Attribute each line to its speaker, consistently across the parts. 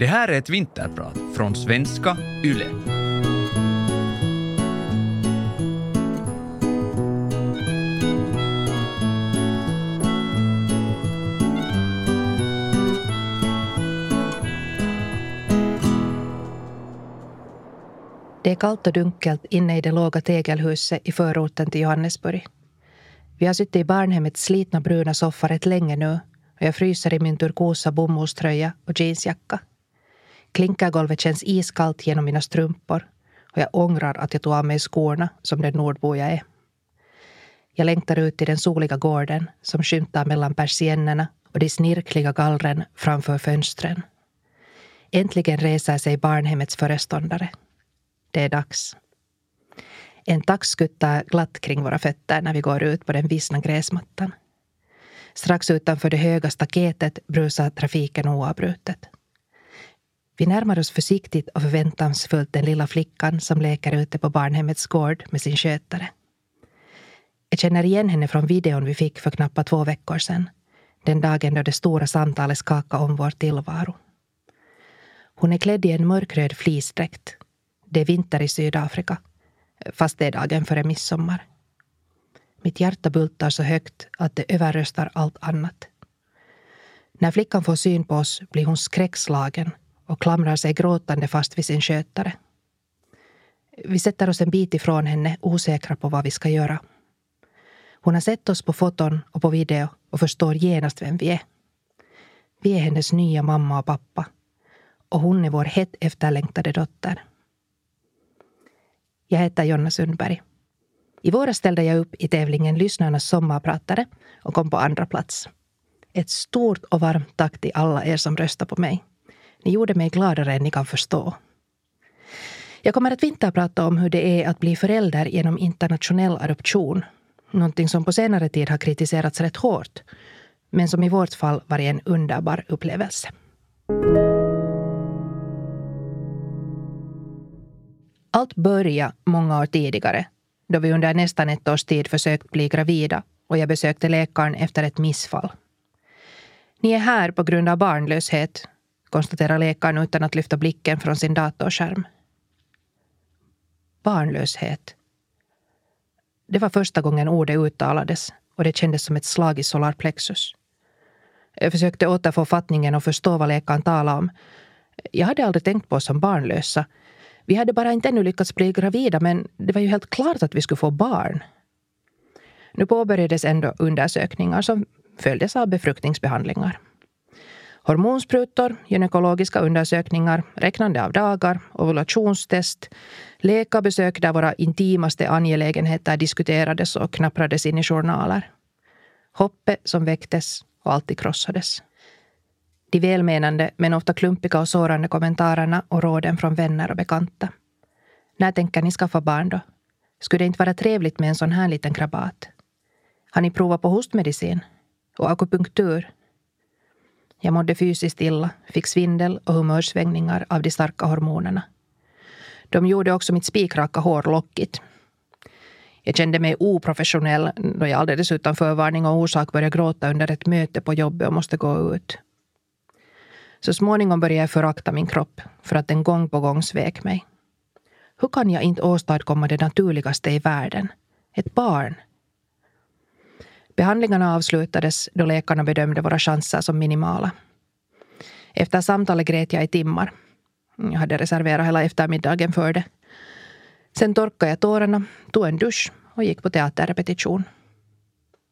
Speaker 1: Det här är ett vinterprat från svenska YLE.
Speaker 2: Det är kallt och dunkelt inne i det låga tegelhuset i förorten till Johannesburg. Vi har suttit i barnhemmets slitna bruna soffa rätt länge nu och jag fryser i min turkosa bomullströja och jeansjacka. Klinkergolvet känns iskallt genom mina strumpor och jag ångrar att jag tog av mig skorna som den nordbo jag är. Jag längtar ut till den soliga gården som skymtar mellan persiennerna och de snirkliga gallren framför fönstren. Äntligen reser sig barnhemmets föreståndare. Det är dags. En tax skuttar glatt kring våra fötter när vi går ut på den vissna gräsmattan. Strax utanför det höga staketet brusar trafiken oavbrutet. Vi närmar oss försiktigt och förväntansfullt den lilla flickan som leker ute på barnhemmets gård med sin skötare. Jag känner igen henne från videon vi fick för knappt två veckor sedan. Den dagen då det stora samtalet skakade om vår tillvaro. Hon är klädd i en mörkröd fleecedräkt. Det är vinter i Sydafrika, fast det är dagen före midsommar. Mitt hjärta bultar så högt att det överröstar allt annat. När flickan får syn på oss blir hon skräckslagen och klamrar sig gråtande fast vid sin skötare. Vi sätter oss en bit ifrån henne, osäkra på vad vi ska göra. Hon har sett oss på foton och på video och förstår genast vem vi är. Vi är hennes nya mamma och pappa. Och hon är vår hett efterlängtade dotter. Jag heter Jonna Sundberg. I våras ställde jag upp i tävlingen Lyssnarnas sommarpratare och kom på andra plats. Ett stort och varmt tack till alla er som röstade på mig. Ni gjorde mig gladare än ni kan förstå. Jag kommer att vinterprata om hur det är att bli förälder genom internationell adoption. Någonting som på senare tid har kritiserats rätt hårt, men som i vårt fall varit en underbar upplevelse. Allt började många år tidigare, då vi under nästan ett års tid försökt bli gravida och jag besökte läkaren efter ett missfall. Ni är här på grund av barnlöshet, konstaterar läkaren utan att lyfta blicken från sin datorskärm. Barnlöshet. Det var första gången ordet uttalades och det kändes som ett slag i solarplexus. Jag försökte återfå fattningen och förstå vad läkaren talade om. Jag hade aldrig tänkt på oss som barnlösa. Vi hade bara inte ännu lyckats bli gravida men det var ju helt klart att vi skulle få barn. Nu påbörjades ändå undersökningar som följdes av befruktningsbehandlingar. Hormonsprutor, gynekologiska undersökningar, räknande av dagar, ovulationstest, läkarbesök där våra intimaste angelägenheter diskuterades och knapprades in i journaler. Hoppet som väcktes och alltid krossades. De välmenande men ofta klumpiga och sårande kommentarerna och råden från vänner och bekanta. När tänker ni skaffa barn då? Skulle det inte vara trevligt med en sån här liten krabat? Har ni provat på hostmedicin? Och akupunktur? Jag mådde fysiskt illa, fick svindel och humörsvängningar av de starka hormonerna. De gjorde också mitt spikraka hår lockigt. Jag kände mig oprofessionell då jag alldeles utan förvarning och orsak började gråta under ett möte på jobbet och måste gå ut. Så småningom började jag förakta min kropp för att den gång på gång svek mig. Hur kan jag inte åstadkomma det naturligaste i världen? Ett barn. Behandlingarna avslutades då läkarna bedömde våra chanser som minimala. Efter samtalet grät jag i timmar. Jag hade reserverat hela eftermiddagen för det. Sen torkade jag tårarna, tog en dusch och gick på teaterrepetition.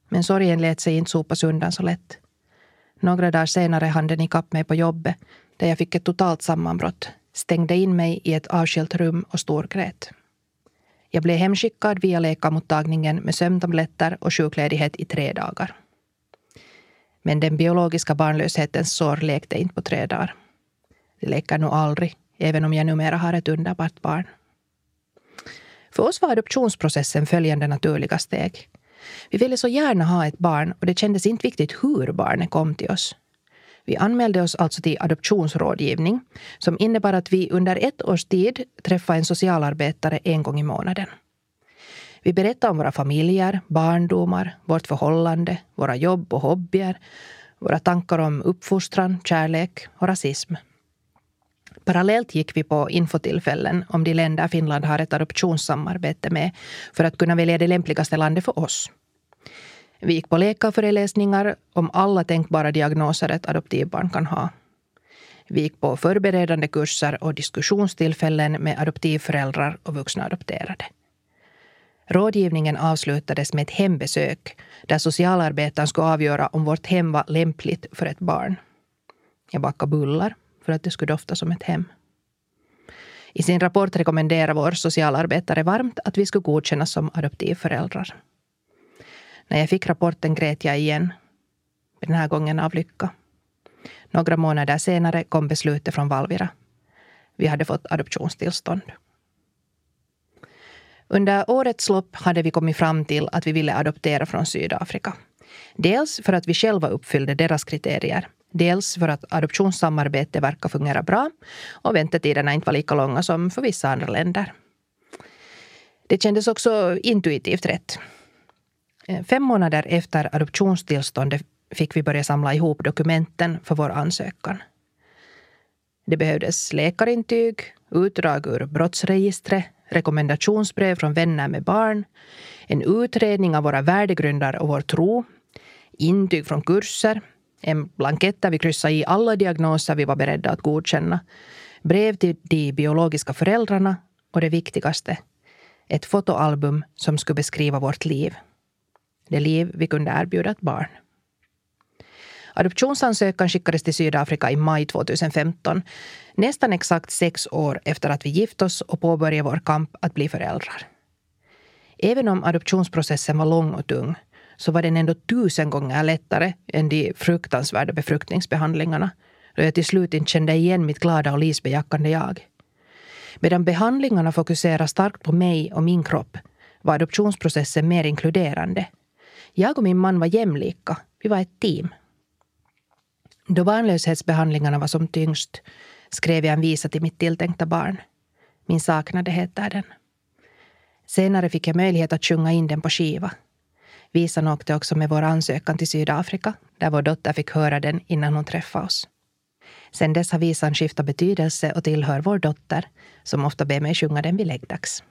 Speaker 2: Men sorgen lät sig inte sopas undan så lätt. Några dagar senare hann den ikapp mig på jobbet där jag fick ett totalt sammanbrott, stängde in mig i ett avskilt rum och storgrät. Jag blev hemskickad via läkarmottagningen med sömntabletter och sjukledighet i tre dagar. Men den biologiska barnlöshetens sår lekte inte på tre dagar. Det läker nog aldrig, även om jag numera har ett underbart barn. För oss var adoptionsprocessen följande naturliga steg. Vi ville så gärna ha ett barn och det kändes inte viktigt hur barnet kom till oss. Vi anmälde oss alltså till adoptionsrådgivning som innebar att vi under ett års tid träffade en socialarbetare en gång i månaden. Vi berättade om våra familjer, barndomar, vårt förhållande, våra jobb och hobbyer, våra tankar om uppfostran, kärlek och rasism. Parallellt gick vi på infotillfällen om de länder Finland har ett adoptionssamarbete med för att kunna välja det lämpligaste landet för oss. Vi gick på läkarföreläsningar om alla tänkbara diagnoser ett adoptivbarn kan ha. Vi gick på förberedande kurser och diskussionstillfällen med adoptivföräldrar och vuxna adopterade. Rådgivningen avslutades med ett hembesök där socialarbetaren skulle avgöra om vårt hem var lämpligt för ett barn. Jag bakade bullar för att det skulle dofta som ett hem. I sin rapport rekommenderar vår socialarbetare varmt att vi skulle godkännas som adoptivföräldrar. När jag fick rapporten grät jag igen. Den här gången av lycka. Några månader senare kom beslutet från Valvira. Vi hade fått adoptionstillstånd. Under årets lopp hade vi kommit fram till att vi ville adoptera från Sydafrika. Dels för att vi själva uppfyllde deras kriterier. Dels för att adoptionssamarbete verkar fungera bra och väntetiderna inte var lika långa som för vissa andra länder. Det kändes också intuitivt rätt. Eh, fem månader efter adoptionstillståndet fick vi börja samla ihop dokumenten för vår ansökan. Det behövdes läkarintyg, utdrag ur brottsregistret, rekommendationsbrev från vänner med barn, en utredning av våra värdegrunder och vår tro, intyg från kurser, en blankett där vi kryssade i alla diagnoser vi var beredda att godkänna, brev till de biologiska föräldrarna och det viktigaste, ett fotoalbum som skulle beskriva vårt liv. Det liv vi kunde erbjuda ett barn. Adoptionsansökan skickades till Sydafrika i maj 2015, nästan exakt sex år efter att vi gift oss och påbörjade vår kamp att bli föräldrar. Även om adoptionsprocessen var lång och tung så var den ändå tusen gånger lättare än de fruktansvärda befruktningsbehandlingarna då jag till slut inte kände igen mitt glada och livsbejakande jag. Medan behandlingarna fokuserar starkt på mig och min kropp var adoptionsprocessen mer inkluderande. Jag och min man var jämlika. Vi var ett team. Då barnlöshetsbehandlingarna var som tyngst skrev jag en visa till mitt tilltänkta barn. Min saknade heter den. Senare fick jag möjlighet att sjunga in den på skiva. Visan åkte också med vår ansökan till Sydafrika där vår dotter fick höra den innan hon träffade oss. Sen dess har visan skiftat betydelse och tillhör vår dotter som ofta ber mig sjunga den vid läggdags.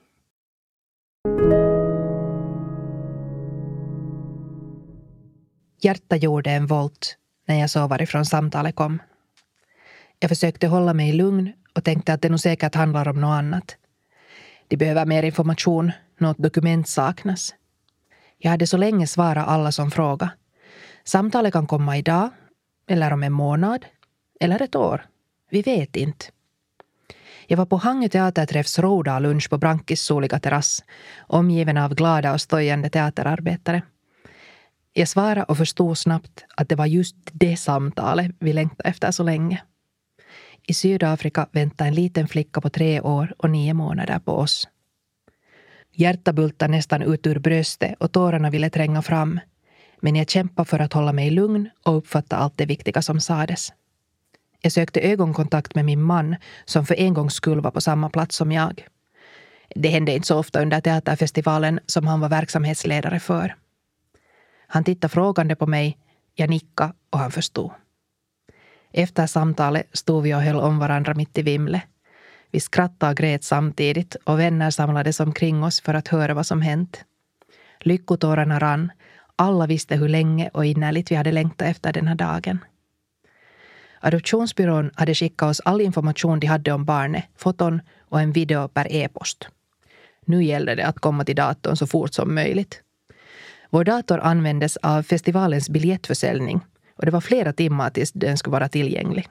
Speaker 2: Hjärta gjorde en volt när jag såg varifrån samtalet kom. Jag försökte hålla mig lugn och tänkte att det nog säkert handlar om något annat. De behöver mer information, något dokument saknas. Jag hade så länge svarat alla som frågade. Samtalet kan komma idag, eller om en månad, eller ett år. Vi vet inte. Jag var på Hangö teaterträffs Roda lunch på Brankis soliga terrass, omgiven av glada och stojande teaterarbetare. Jag svarade och förstod snabbt att det var just det samtalet vi längtade efter så länge. I Sydafrika väntade en liten flicka på tre år och nio månader på oss. Hjärtat bultade nästan ut ur bröstet och tårarna ville tränga fram. Men jag kämpade för att hålla mig lugn och uppfatta allt det viktiga som sades. Jag sökte ögonkontakt med min man som för en gångs skull var på samma plats som jag. Det hände inte så ofta under teaterfestivalen som han var verksamhetsledare för. Han tittade frågande på mig, jag nickade och han förstod. Efter samtalet stod vi och höll om varandra mitt i vimlet. Vi skrattade och grät samtidigt och vänner samlades omkring oss för att höra vad som hänt. Lyckotårarna rann. Alla visste hur länge och innerligt vi hade längtat efter den här dagen. Adoptionsbyrån hade skickat oss all information de hade om barnet, foton och en video per e-post. Nu gällde det att komma till datorn så fort som möjligt. Vår dator användes av festivalens biljettförsäljning och det var flera timmar tills den skulle vara tillgänglig.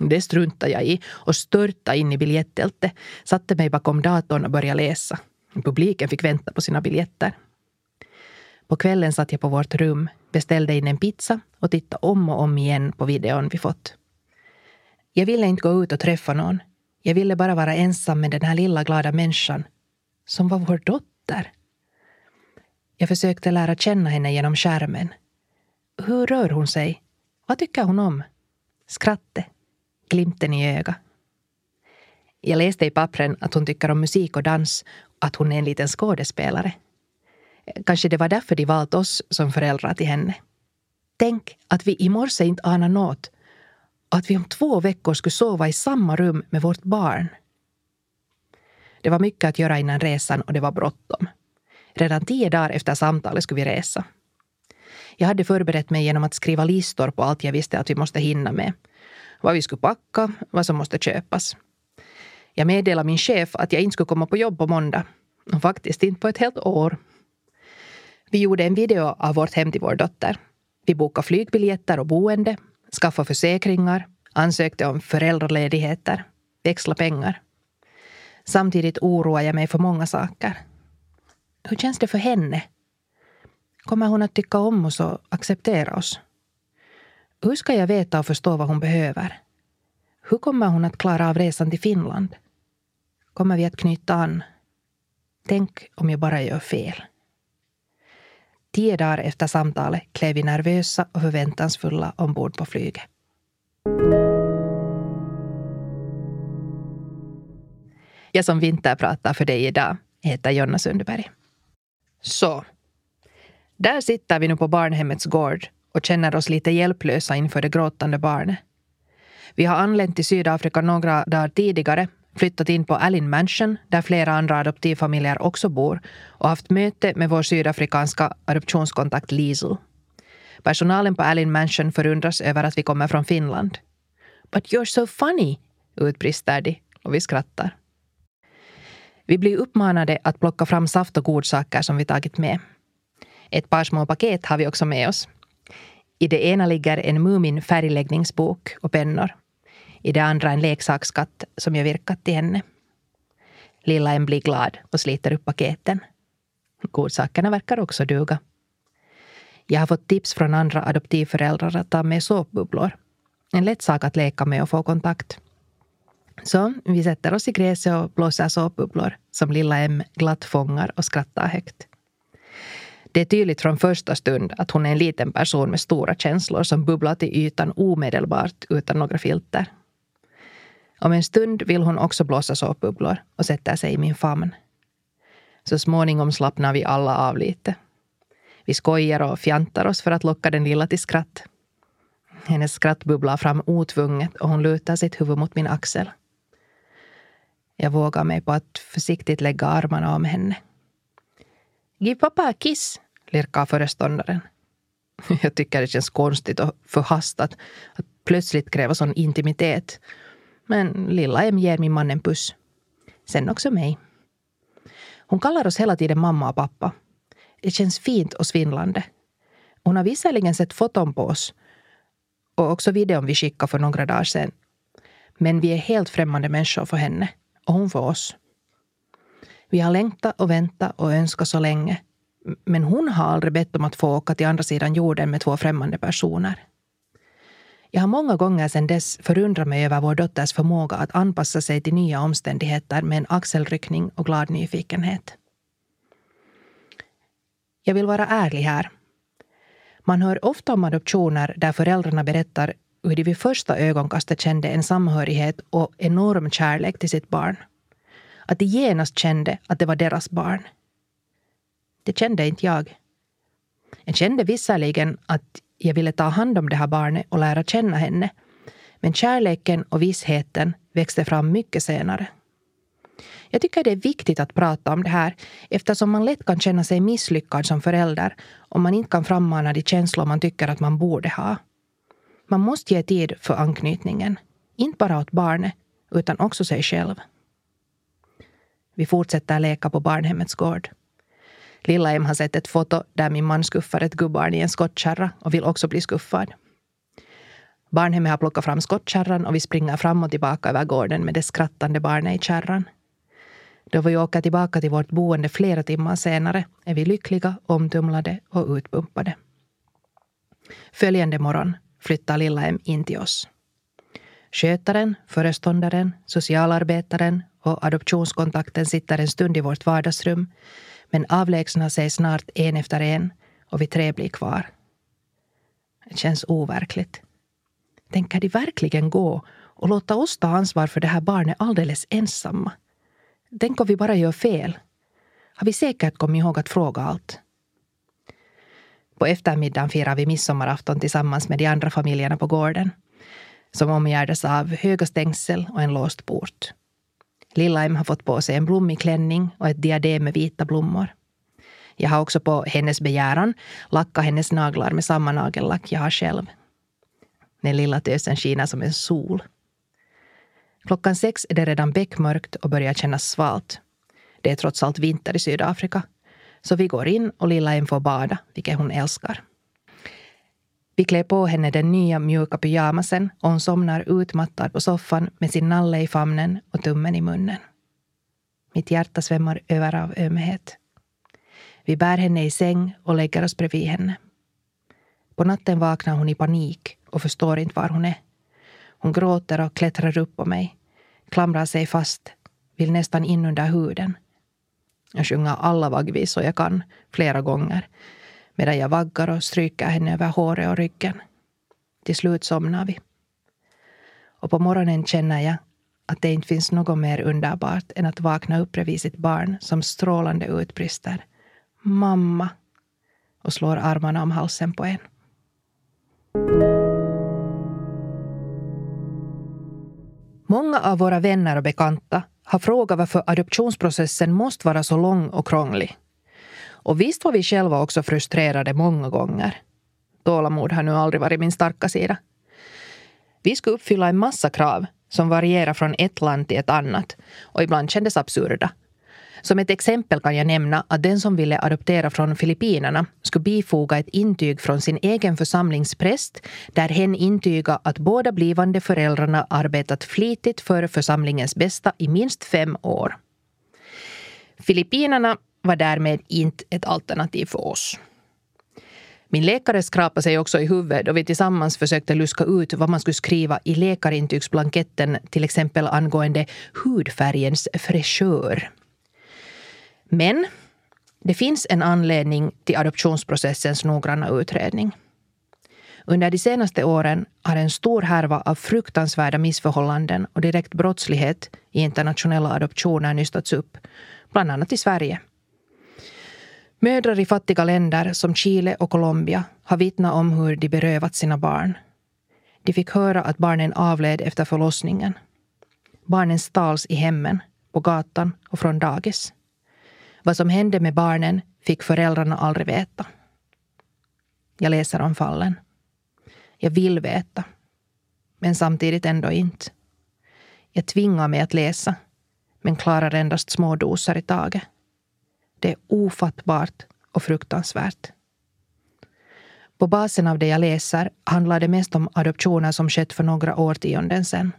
Speaker 2: Det struntade jag i och störtade in i biljettältet, satte mig bakom datorn och började läsa. Publiken fick vänta på sina biljetter. På kvällen satt jag på vårt rum, beställde in en pizza och tittade om och om igen på videon vi fått. Jag ville inte gå ut och träffa någon. Jag ville bara vara ensam med den här lilla glada människan som var vår dotter. Jag försökte lära känna henne genom skärmen. Hur rör hon sig? Vad tycker hon om? Skrattet? Glimten i ögat? Jag läste i pappren att hon tycker om musik och dans och att hon är en liten skådespelare. Kanske det var därför de valt oss som föräldrar till henne. Tänk att vi i morse inte anade något Och att vi om två veckor skulle sova i samma rum med vårt barn. Det var mycket att göra innan resan och det var bråttom. Redan tio dagar efter samtalet skulle vi resa. Jag hade förberett mig genom att skriva listor på allt jag visste att vi måste hinna med. Vad vi skulle packa, vad som måste köpas. Jag meddelade min chef att jag inte skulle komma på jobb på måndag. Och faktiskt inte på ett helt år. Vi gjorde en video av vårt hem till vår dotter. Vi bokade flygbiljetter och boende, skaffade försäkringar, ansökte om föräldraledigheter, växlade pengar. Samtidigt oroar jag mig för många saker. Hur känns det för henne? Kommer hon att tycka om oss och acceptera oss? Hur ska jag veta och förstå vad hon behöver? Hur kommer hon att klara av resan till Finland? Kommer vi att knyta an? Tänk om jag bara gör fel. Tio dagar efter samtalet klev vi nervösa och förväntansfulla ombord på flyget. Jag som vinterpratar för dig idag heter Jonna Sundberg. Så, där sitter vi nu på barnhemmets gård och känner oss lite hjälplösa inför det gråtande barnet. Vi har anlänt till Sydafrika några dagar tidigare, flyttat in på Allen Mansion där flera andra adoptivfamiljer också bor och haft möte med vår sydafrikanska adoptionskontakt Liesl. Personalen på Allen Mansion förundras över att vi kommer från Finland. But you're so funny, utbrister de och vi skrattar. Vi blir uppmanade att plocka fram saft och godsaker som vi tagit med. Ett par små paket har vi också med oss. I det ena ligger en Mumin färgläggningsbok och pennor. I det andra en leksakskatt som jag virkat till henne. Lilla en blir glad och sliter upp paketen. Godsakerna verkar också duga. Jag har fått tips från andra adoptivföräldrar att ta med såpbubblor. En lätt sak att leka med och få kontakt. Så vi sätter oss i gräset och blåser såpbubblor som lilla M glatt fångar och skrattar högt. Det är tydligt från första stund att hon är en liten person med stora känslor som bubblar till ytan omedelbart utan några filter. Om en stund vill hon också blåsa såpbubblor och sätter sig i min famn. Så småningom slappnar vi alla av lite. Vi skojar och fjantar oss för att locka den lilla till skratt. Hennes skratt bubblar fram otvunget och hon lutar sitt huvud mot min axel. Jag vågar mig på att försiktigt lägga armarna om henne. Giv pappa kiss, lirkar föreståndaren. Jag tycker det känns konstigt och förhastat att plötsligt kräva sån intimitet. Men lilla Em ger min man en puss. Sen också mig. Hon kallar oss hela tiden mamma och pappa. Det känns fint och svindlande. Hon har visserligen sett foton på oss och också videon vi skickade för några dagar sedan. Men vi är helt främmande människor för henne och hon för oss. Vi har längtat och väntat och önskat så länge. Men hon har aldrig bett om att få åka till andra sidan jorden med två främmande personer. Jag har många gånger sedan dess förundrat mig över vår dotters förmåga att anpassa sig till nya omständigheter med en axelryckning och glad nyfikenhet. Jag vill vara ärlig här. Man hör ofta om adoptioner där föräldrarna berättar hur de vid första ögonkastet kände en samhörighet och enorm kärlek till sitt barn. Att de genast kände att det var deras barn. Det kände inte jag. Jag kände visserligen att jag ville ta hand om det här barnet och lära känna henne. Men kärleken och vissheten växte fram mycket senare. Jag tycker det är viktigt att prata om det här eftersom man lätt kan känna sig misslyckad som förälder om man inte kan frammana de känslor man tycker att man borde ha. Man måste ge tid för anknytningen. Inte bara åt barnet, utan också sig själv. Vi fortsätter leka på barnhemmets gård. Lilla Em har sett ett foto där min man skuffar ett gubbarn i en skottkärra och vill också bli skuffad. Barnhemmet har plockat fram skottkärran och vi springer fram och tillbaka över gården med det skrattande barnet i kärran. Då vi åker tillbaka till vårt boende flera timmar senare är vi lyckliga, omtumlade och utpumpade. Följande morgon flyttar Lilla M in till oss. Skötaren, föreståndaren, socialarbetaren och adoptionskontakten sitter en stund i vårt vardagsrum men avlägsnar sig snart en efter en och vi tre blir kvar. Det känns overkligt. Tänker de verkligen gå och låta oss ta ansvar för det här barnet alldeles ensamma? Tänk om vi bara gör fel? Har vi säkert kommit ihåg att fråga allt? På eftermiddagen firar vi midsommarafton tillsammans med de andra familjerna på gården. som omgärdas av höga stängsel och en låst port. Lilla-Em har fått på sig en blommig klänning och ett diadem med vita blommor. Jag har också på hennes begäran lackat hennes naglar med samma nagellack jag har själv. Den lilla tösen skiner som en sol. Klockan sex är det redan beckmörkt och börjar kännas svalt. Det är trots allt vinter i Sydafrika. Så vi går in och lilla en får bada, vilket hon älskar. Vi klär på henne den nya mjuka pyjamasen och hon somnar utmattad på soffan med sin nalle i famnen och tummen i munnen. Mitt hjärta svämmar över av ömhet. Vi bär henne i säng och lägger oss bredvid henne. På natten vaknar hon i panik och förstår inte var hon är. Hon gråter och klättrar upp på mig, klamrar sig fast, vill nästan in under huden. Jag sjunger alla vaggvisor jag kan, flera gånger, medan jag vaggar och stryker henne över håret och ryggen. Till slut somnar vi. Och på morgonen känner jag att det inte finns något mer underbart än att vakna upp bredvid sitt barn som strålande utbrister Mamma! och slår armarna om halsen på en. Många av våra vänner och bekanta har frågat varför adoptionsprocessen måste vara så lång och krånglig. Och visst var vi själva också frustrerade många gånger. Tålamod har nu aldrig varit min starka sida. Vi skulle uppfylla en massa krav som varierar från ett land till ett annat och ibland kändes absurda. Som ett exempel kan jag nämna att den som ville adoptera från Filippinerna skulle bifoga ett intyg från sin egen församlingspräst där hen intyga att båda blivande föräldrarna arbetat flitigt för församlingens bästa i minst fem år. Filippinerna var därmed inte ett alternativ för oss. Min läkare skrapade sig också i huvudet och vi tillsammans försökte luska ut vad man skulle skriva i läkarintygsblanketten till exempel angående hudfärgens fräschör. Men det finns en anledning till adoptionsprocessens noggranna utredning. Under de senaste åren har en stor härva av fruktansvärda missförhållanden och direkt brottslighet i internationella adoptioner nystats upp, bland annat i Sverige. Mödrar i fattiga länder som Chile och Colombia har vittnat om hur de berövat sina barn. De fick höra att barnen avled efter förlossningen. Barnen stals i hemmen, på gatan och från dagis. Vad som hände med barnen fick föräldrarna aldrig veta. Jag läser om fallen. Jag vill veta. Men samtidigt ändå inte. Jag tvingar mig att läsa, men klarar endast små doser i taget. Det är ofattbart och fruktansvärt. På basen av det jag läser handlar det mest om adoptioner som skett för några årtionden sedan.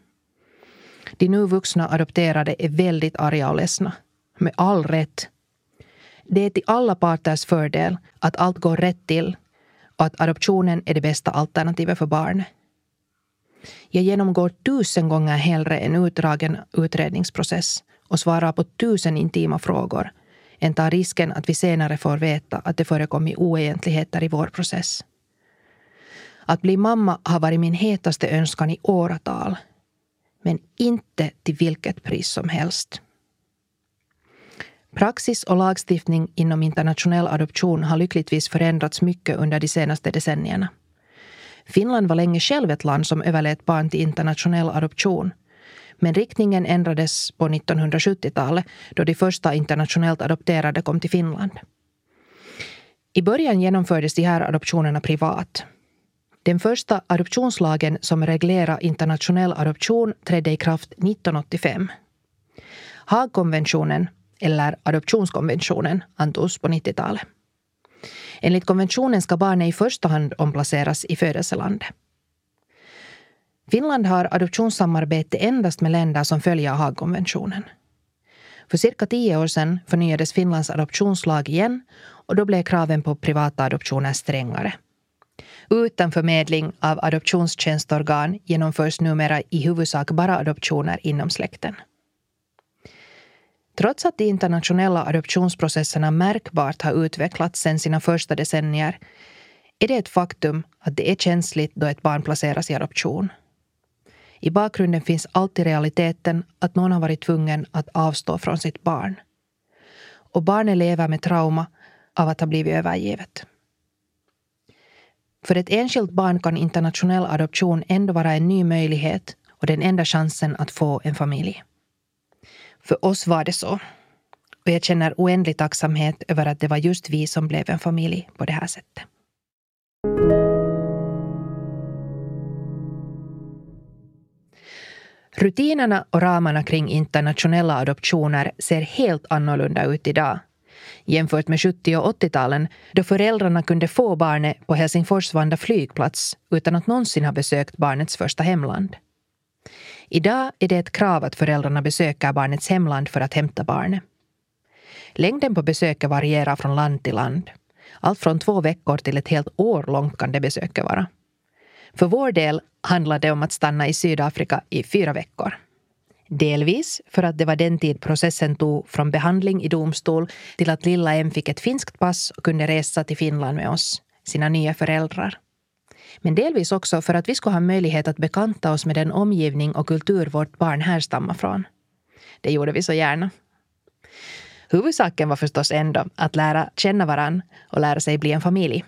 Speaker 2: De nu vuxna adopterade är väldigt arga och ledsna. Med all rätt det är till alla parters fördel att allt går rätt till och att adoptionen är det bästa alternativet för barnet. Jag genomgår tusen gånger hellre en utdragen utredningsprocess och svarar på tusen intima frågor än tar risken att vi senare får veta att det förekommit oegentligheter i vår process. Att bli mamma har varit min hetaste önskan i åratal. Men inte till vilket pris som helst. Praxis och lagstiftning inom internationell adoption har lyckligtvis förändrats mycket under de senaste decennierna. Finland var länge själv ett land som överlät barn till internationell adoption. Men riktningen ändrades på 1970-talet då de första internationellt adopterade kom till Finland. I början genomfördes de här adoptionerna privat. Den första adoptionslagen som reglerar internationell adoption trädde i kraft 1985. Haagkonventionen eller adoptionskonventionen, antogs på 90-talet. Enligt konventionen ska barnet i första hand omplaceras i födelselandet. Finland har adoptionssamarbete endast med länder som följer Haagkonventionen. För cirka tio år sedan förnyades Finlands adoptionslag igen och då blev kraven på privata adoptioner strängare. Utan förmedling av adoptionstjänstorgan genomförs numera i huvudsak bara adoptioner inom släkten. Trots att de internationella adoptionsprocesserna märkbart har utvecklats sedan sina första decennier är det ett faktum att det är känsligt då ett barn placeras i adoption. I bakgrunden finns alltid realiteten att någon har varit tvungen att avstå från sitt barn. Och barnet lever med trauma av att ha blivit övergivet. För ett enskilt barn kan internationell adoption ändå vara en ny möjlighet och den enda chansen att få en familj. För oss var det så. Och jag känner oändlig tacksamhet över att det var just vi som blev en familj på det här sättet. Rutinerna och ramarna kring internationella adoptioner ser helt annorlunda ut idag jämfört med 70 och 80-talen då föräldrarna kunde få barnet på Helsingfors Vanda flygplats utan att någonsin ha besökt barnets första hemland. Idag är det ett krav att föräldrarna besöker barnets hemland för att hämta barnet. Längden på besöket varierar från land till land. Allt från två veckor till ett helt år långt kan det besöket vara. För vår del handlar det om att stanna i Sydafrika i fyra veckor. Delvis för att det var den tid processen tog från behandling i domstol till att lilla M fick ett finskt pass och kunde resa till Finland med oss, sina nya föräldrar. Men delvis också för att vi skulle ha möjlighet att bekanta oss med den omgivning och kultur vårt barn härstammar från. Det gjorde vi så gärna. Huvudsaken var förstås ändå att lära känna varann och lära sig bli en familj.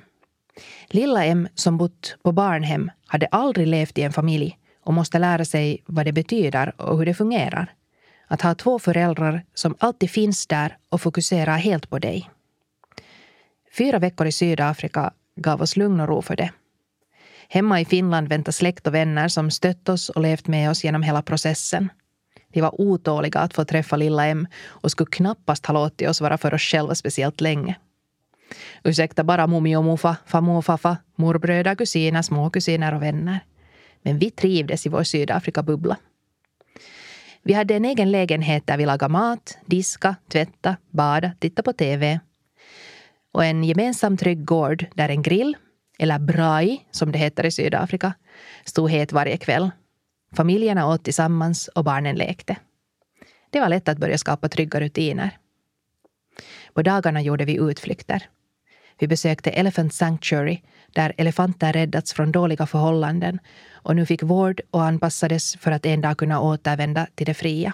Speaker 2: Lilla M som bott på barnhem hade aldrig levt i en familj och måste lära sig vad det betyder och hur det fungerar. Att ha två föräldrar som alltid finns där och fokuserar helt på dig. Fyra veckor i Sydafrika gav oss lugn och ro för det. Hemma i Finland väntar släkt och vänner som stött oss och levt med oss genom hela processen. De var otåliga att få träffa lilla M och skulle knappast ha låtit oss vara för oss själva speciellt länge. Ursäkta bara mummi och mufa, farmor och fafa, morbröder, kusiner, småkusiner och vänner. Men vi trivdes i vår Sydafrika-bubbla. Vi hade en egen lägenhet där vi lagade mat, diska, tvätta, bada, titta på TV. Och en gemensam trygg gård där en grill, eller brai som det heter i Sydafrika, stod het varje kväll. Familjerna åt tillsammans och barnen lekte. Det var lätt att börja skapa trygga rutiner. På dagarna gjorde vi utflykter. Vi besökte Elephant Sanctuary där elefanter räddats från dåliga förhållanden och nu fick vård och anpassades för att en dag kunna återvända till det fria.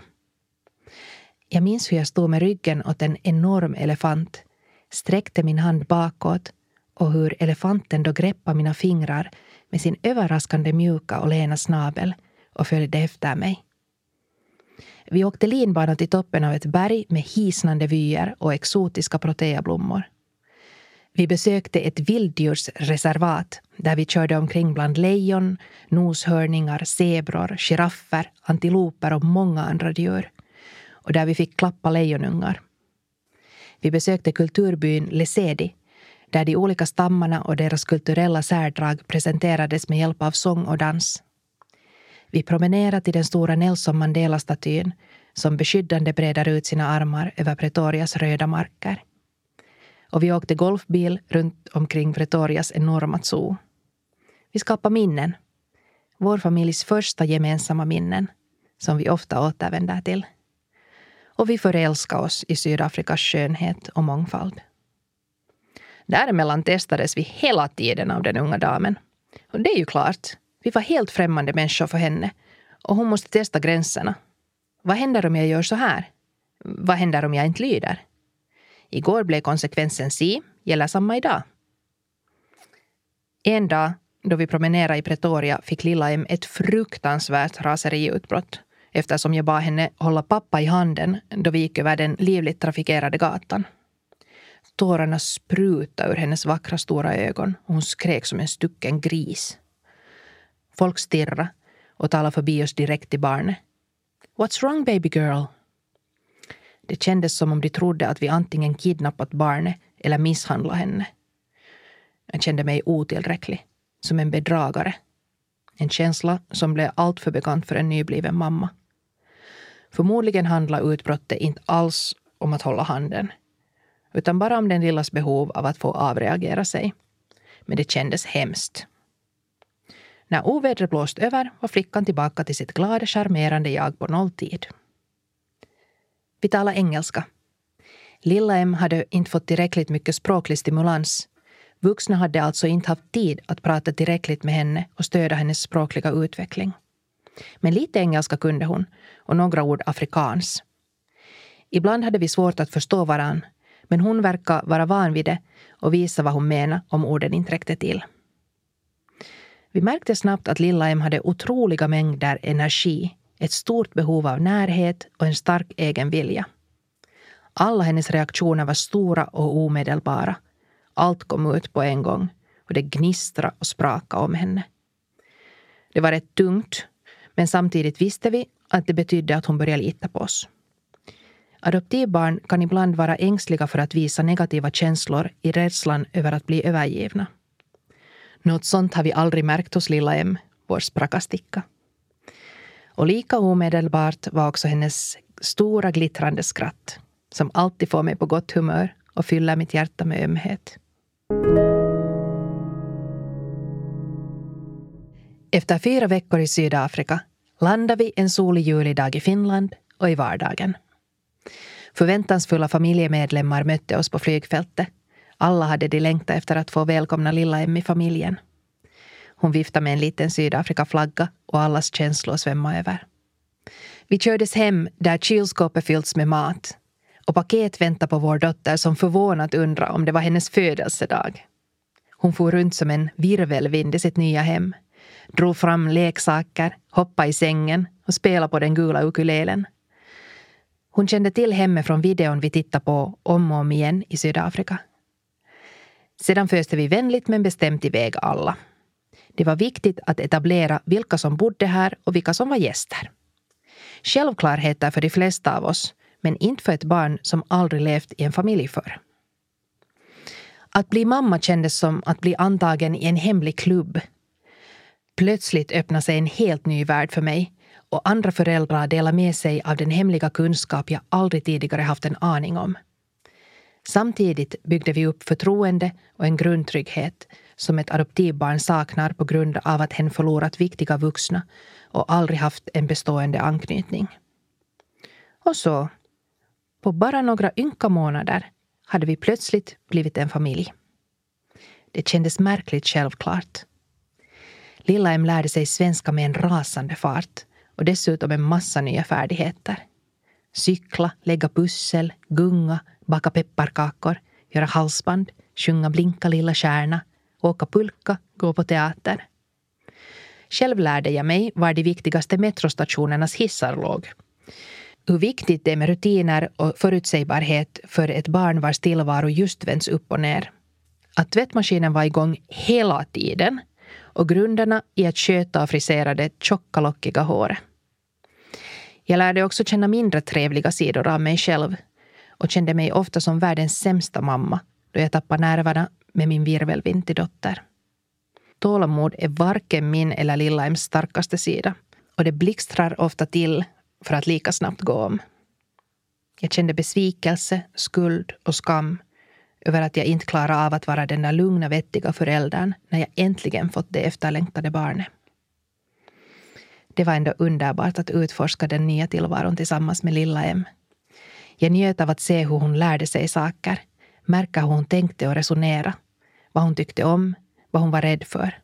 Speaker 2: Jag minns hur jag stod med ryggen åt en enorm elefant, sträckte min hand bakåt och hur elefanten då greppade mina fingrar med sin överraskande mjuka och lena snabel och följde efter mig. Vi åkte linbana till toppen av ett berg med hisnande vyer och exotiska proteablommor. Vi besökte ett vilddjursreservat där vi körde omkring bland lejon, noshörningar, zebror, giraffer, antiloper och många andra djur. Och där vi fick klappa lejonungar. Vi besökte kulturbyn Lesedi där de olika stammarna och deras kulturella särdrag presenterades med hjälp av sång och dans. Vi promenerade till den stora Nelson Mandela-statyn som beskyddande breder ut sina armar över Pretorias röda marker och vi åkte golfbil runt omkring Pretorias enorma zoo. Vi skapade minnen. Vår familjs första gemensamma minnen som vi ofta återvänder till. Och vi förälskade oss i Sydafrikas skönhet och mångfald. Däremellan testades vi hela tiden av den unga damen. Och det är ju klart, vi var helt främmande människor för henne och hon måste testa gränserna. Vad händer om jag gör så här? Vad händer om jag inte lyder? Igår blev konsekvensen si, gäller samma idag. En dag då vi promenerade i Pretoria fick lilla M ett fruktansvärt raseriutbrott eftersom jag bad henne hålla pappa i handen då vi gick över den livligt trafikerade gatan. Tårarna sprutade ur hennes vackra stora ögon och hon skrek som en stucken gris. Folk stirrade och talade förbi oss direkt till barnet. What's wrong baby girl? Det kändes som om de trodde att vi antingen kidnappat barnet eller misshandlat henne. Jag kände mig otillräcklig, som en bedragare. En känsla som blev alltför bekant för en nybliven mamma. Förmodligen handlade utbrottet inte alls om att hålla handen, utan bara om den lillas behov av att få avreagera sig. Men det kändes hemskt. När ovädret blåst över var flickan tillbaka till sitt glada, charmerande jag på nolltid. Vi talade engelska. Lilla M hade inte fått tillräckligt mycket språklig stimulans. Vuxna hade alltså inte haft tid att prata tillräckligt med henne och stödja hennes språkliga utveckling. Men lite engelska kunde hon och några ord afrikans. Ibland hade vi svårt att förstå varann men hon verkar vara van vid det och visa vad hon menar om orden inte räckte till. Vi märkte snabbt att lilla M hade otroliga mängder energi, ett stort behov av närhet och en stark egen vilja. Alla hennes reaktioner var stora och omedelbara. Allt kom ut på en gång och det gnistrade och sprakade om henne. Det var rätt tungt, men samtidigt visste vi att det betydde att hon började lita på oss. Adoptivbarn kan ibland vara ängsliga för att visa negativa känslor i rädslan över att bli övergivna. Något sånt har vi aldrig märkt hos lilla M, vår sprakasticka. Och lika omedelbart var också hennes stora glittrande skratt som alltid får mig på gott humör och fyller mitt hjärta med ömhet. Efter fyra veckor i Sydafrika landar vi en solig julidag i Finland och i vardagen. Förväntansfulla familjemedlemmar mötte oss på flygfältet. Alla hade de längtat efter att få välkomna lilla Em i familjen. Hon viftade med en liten Sydafrikaflagga och allas känslor svämmade över. Vi kördes hem där kylskåpet fyllts med mat och paket väntade på vår dotter som förvånat undrade om det var hennes födelsedag. Hon for runt som en virvelvind i sitt nya hem, drog fram leksaker, hoppade i sängen och spelade på den gula ukulelen. Hon kände till hemmet från videon vi tittade på om och om igen i Sydafrika. Sedan föste vi vänligt men bestämt iväg alla. Det var viktigt att etablera vilka som bodde här och vilka som var gäster. Självklarheter för de flesta av oss, men inte för ett barn som aldrig levt i en familj förr. Att bli mamma kändes som att bli antagen i en hemlig klubb. Plötsligt öppnade sig en helt ny värld för mig och andra föräldrar delar med sig av den hemliga kunskap jag aldrig tidigare haft en aning om. Samtidigt byggde vi upp förtroende och en grundtrygghet som ett adoptivbarn saknar på grund av att hen förlorat viktiga vuxna och aldrig haft en bestående anknytning. Och så, på bara några ynka månader hade vi plötsligt blivit en familj. Det kändes märkligt självklart. Lilla Em lärde sig svenska med en rasande fart och dessutom en massa nya färdigheter. Cykla, lägga pussel, gunga, baka pepparkakor, göra halsband, sjunga Blinka lilla stjärna, åka pulka, gå på teater. Själv lärde jag mig var de viktigaste metrostationernas hissar låg. Hur viktigt det är med rutiner och förutsägbarhet för ett barn vars tillvaro just vänds upp och ner. Att tvättmaskinen var igång hela tiden och grunderna i att sköta och frisera det tjocka lockiga håret. Jag lärde också känna mindre trevliga sidor av mig själv och kände mig ofta som världens sämsta mamma då jag tappade nerverna med min virvelvintidotter. till dotter. Tålamod är varken min eller lilla Ems starkaste sida och det blixtrar ofta till för att lika snabbt gå om. Jag kände besvikelse, skuld och skam över att jag inte klarade av att vara den där lugna, vettiga föräldern när jag äntligen fått det efterlängtade barnet. Det var ändå underbart att utforska den nya tillvaron tillsammans med lilla M. Jag njöt av att se hur hon lärde sig saker, märka hur hon tänkte och resonerade, vad hon tyckte om, vad hon var rädd för.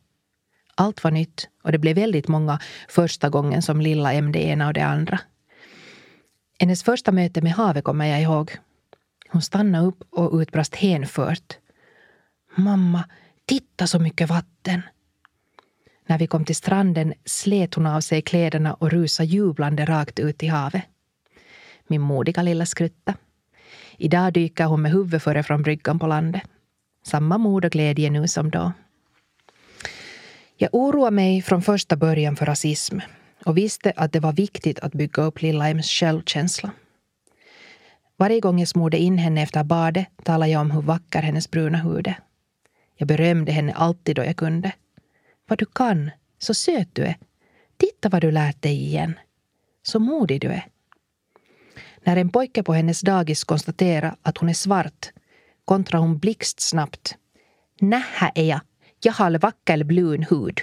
Speaker 2: Allt var nytt och det blev väldigt många första gången som lilla M det ena och det andra. Hennes första möte med havet kommer jag ihåg. Hon stannade upp och utbrast hänfört. Mamma, titta så mycket vatten! När vi kom till stranden slet hon av sig kläderna och rusade jublande rakt ut i havet. Min modiga lilla skrutta. Idag dyker hon med huvudet före från bryggan på landet. Samma mod och glädje nu som då. Jag oroade mig från första början för rasism och visste att det var viktigt att bygga upp lilla Ems självkänsla. Varje gång jag smorde in henne efter badet talade jag om hur vacker hennes bruna hud är. Jag berömde henne alltid då jag kunde. Vad du kan, så söt du är. Titta vad du lärt dig igen. Så modig du är. När en pojke på hennes dagis konstaterar att hon är svart kontrar hon blixtsnabbt. Nähä är jag. Jag har vacker blun hud.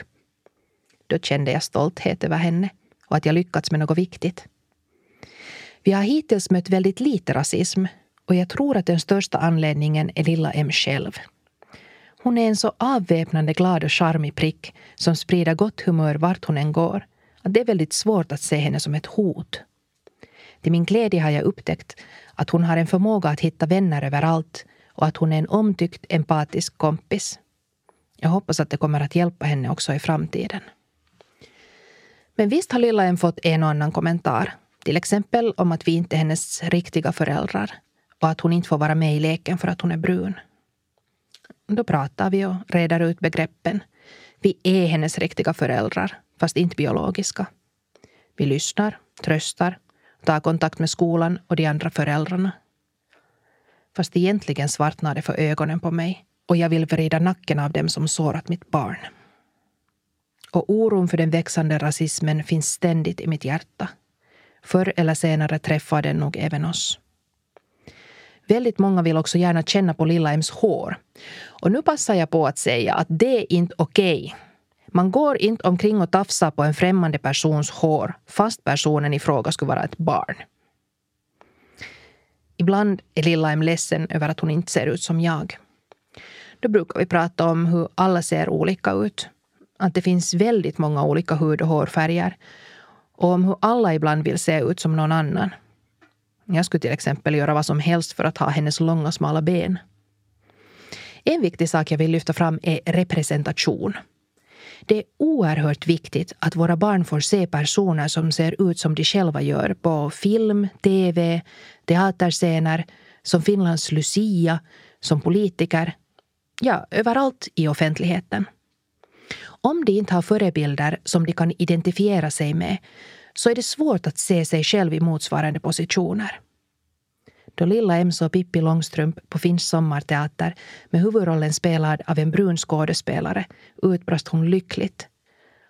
Speaker 2: Då kände jag stolthet över henne och att jag lyckats med något viktigt. Vi har hittills mött väldigt lite rasism och jag tror att den största anledningen är lilla M själv. Hon är en så avväpnande glad och charmig prick som sprider gott humör vart hon än går att det är väldigt svårt att se henne som ett hot. Till min glädje har jag upptäckt att hon har en förmåga att hitta vänner överallt och att hon är en omtyckt empatisk kompis. Jag hoppas att det kommer att hjälpa henne också i framtiden. Men visst har lilla en fått en och annan kommentar. Till exempel om att vi inte är hennes riktiga föräldrar och att hon inte får vara med i leken för att hon är brun. Då pratar vi och reder ut begreppen. Vi är hennes riktiga föräldrar, fast inte biologiska. Vi lyssnar, tröstar, tar kontakt med skolan och de andra föräldrarna. Fast egentligen svartnar det för ögonen på mig och jag vill vrida nacken av dem som sårat mitt barn. Och oron för den växande rasismen finns ständigt i mitt hjärta. Förr eller senare träffar den nog även oss. Väldigt många vill också gärna känna på Lilla Ems hår. Och nu passar jag på att säga att det är inte okej. Okay. Man går inte omkring och tafsar på en främmande persons hår fast personen i fråga skulle vara ett barn. Ibland är Lilla Em ledsen över att hon inte ser ut som jag. Då brukar vi prata om hur alla ser olika ut. Att det finns väldigt många olika hud och hårfärger. Och om hur alla ibland vill se ut som någon annan. Jag skulle till exempel göra vad som helst för att ha hennes långa smala ben. En viktig sak jag vill lyfta fram är representation. Det är oerhört viktigt att våra barn får se personer som ser ut som de själva gör på film, tv, teaterscener, som Finlands Lucia, som politiker, ja, överallt i offentligheten. Om de inte har förebilder som de kan identifiera sig med så är det svårt att se sig själv i motsvarande positioner. Då lilla Emso såg Pippi Långstrump på Finns sommarteater med huvudrollen spelad av en brun skådespelare utbrast hon lyckligt.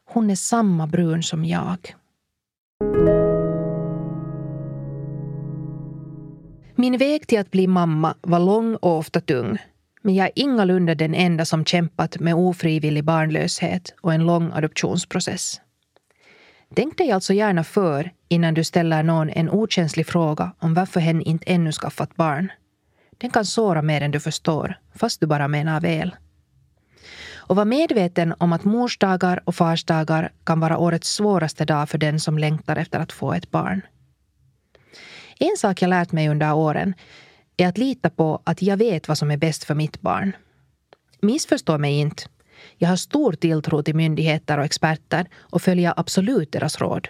Speaker 2: Hon är samma brun som jag. Min väg till att bli mamma var lång och ofta tung. Men jag är ingalunda den enda som kämpat med ofrivillig barnlöshet och en lång adoptionsprocess. Tänk dig alltså gärna för innan du ställer någon en okänslig fråga om varför hen inte ännu skaffat barn. Den kan såra mer än du förstår, fast du bara menar väl. Och var medveten om att morsdagar och farsdagar kan vara årets svåraste dag för den som längtar efter att få ett barn. En sak jag lärt mig under åren är att lita på att jag vet vad som är bäst för mitt barn. Missförstå mig inte. Jag har stor tilltro till myndigheter och experter och följer absolut deras råd.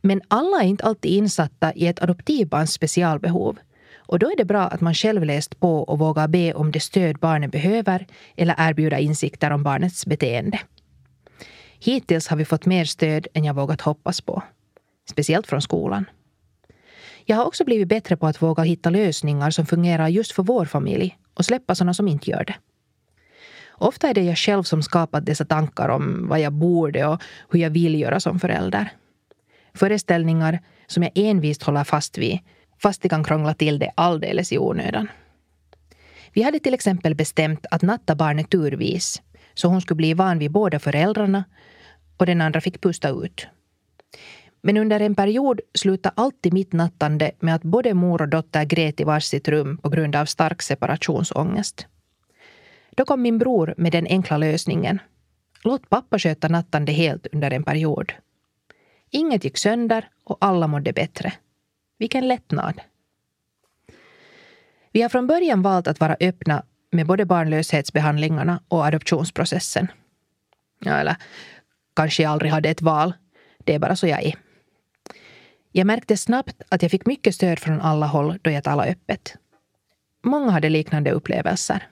Speaker 2: Men alla är inte alltid insatta i ett adoptivbarns specialbehov. Och då är det bra att man själv läst på och vågar be om det stöd barnet behöver eller erbjuda insikter om barnets beteende. Hittills har vi fått mer stöd än jag vågat hoppas på. Speciellt från skolan. Jag har också blivit bättre på att våga hitta lösningar som fungerar just för vår familj och släppa sådana som inte gör det. Ofta är det jag själv som skapat dessa tankar om vad jag borde och hur jag vill göra som förälder. Föreställningar som jag envist håller fast vid fast det kan krångla till det alldeles i onödan. Vi hade till exempel bestämt att natta barnet turvis så hon skulle bli van vid båda föräldrarna och den andra fick pusta ut. Men under en period slutade alltid mitt nattande med att både mor och dotter grät i varsitt rum på grund av stark separationsångest. Då kom min bror med den enkla lösningen. Låt pappa sköta nattande helt under en period. Inget gick sönder och alla mådde bättre. Vilken lättnad. Vi har från början valt att vara öppna med både barnlöshetsbehandlingarna och adoptionsprocessen. Ja, eller kanske jag aldrig hade ett val. Det är bara så jag är. Jag märkte snabbt att jag fick mycket stöd från alla håll då jag talade öppet. Många hade liknande upplevelser.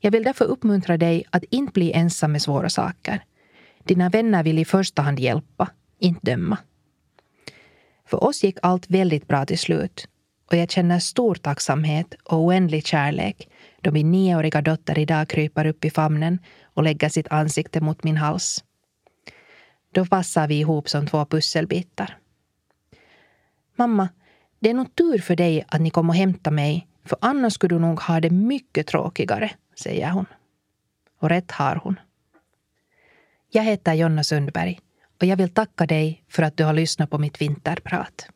Speaker 2: Jag vill därför uppmuntra dig att inte bli ensam med svåra saker. Dina vänner vill i första hand hjälpa, inte döma. För oss gick allt väldigt bra till slut och jag känner stor tacksamhet och oändlig kärlek då min nioåriga dotter idag kryper upp i famnen och lägger sitt ansikte mot min hals. Då passar vi ihop som två pusselbitar. Mamma, det är nog tur för dig att ni kom och hämtade mig för annars skulle du nog ha det mycket tråkigare, säger hon. Och rätt har hon. Jag heter Jonna Sundberg och jag vill tacka dig för att du har lyssnat på mitt vinterprat.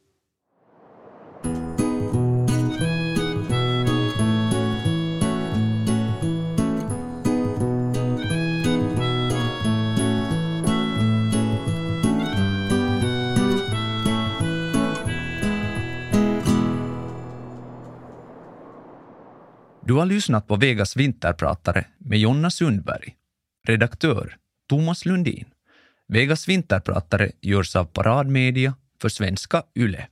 Speaker 1: Du har lyssnat på Vegas vinterpratare med Jonna Sundberg. Redaktör Thomas Lundin. Vegas vinterpratare görs av Paradmedia för svenska YLE.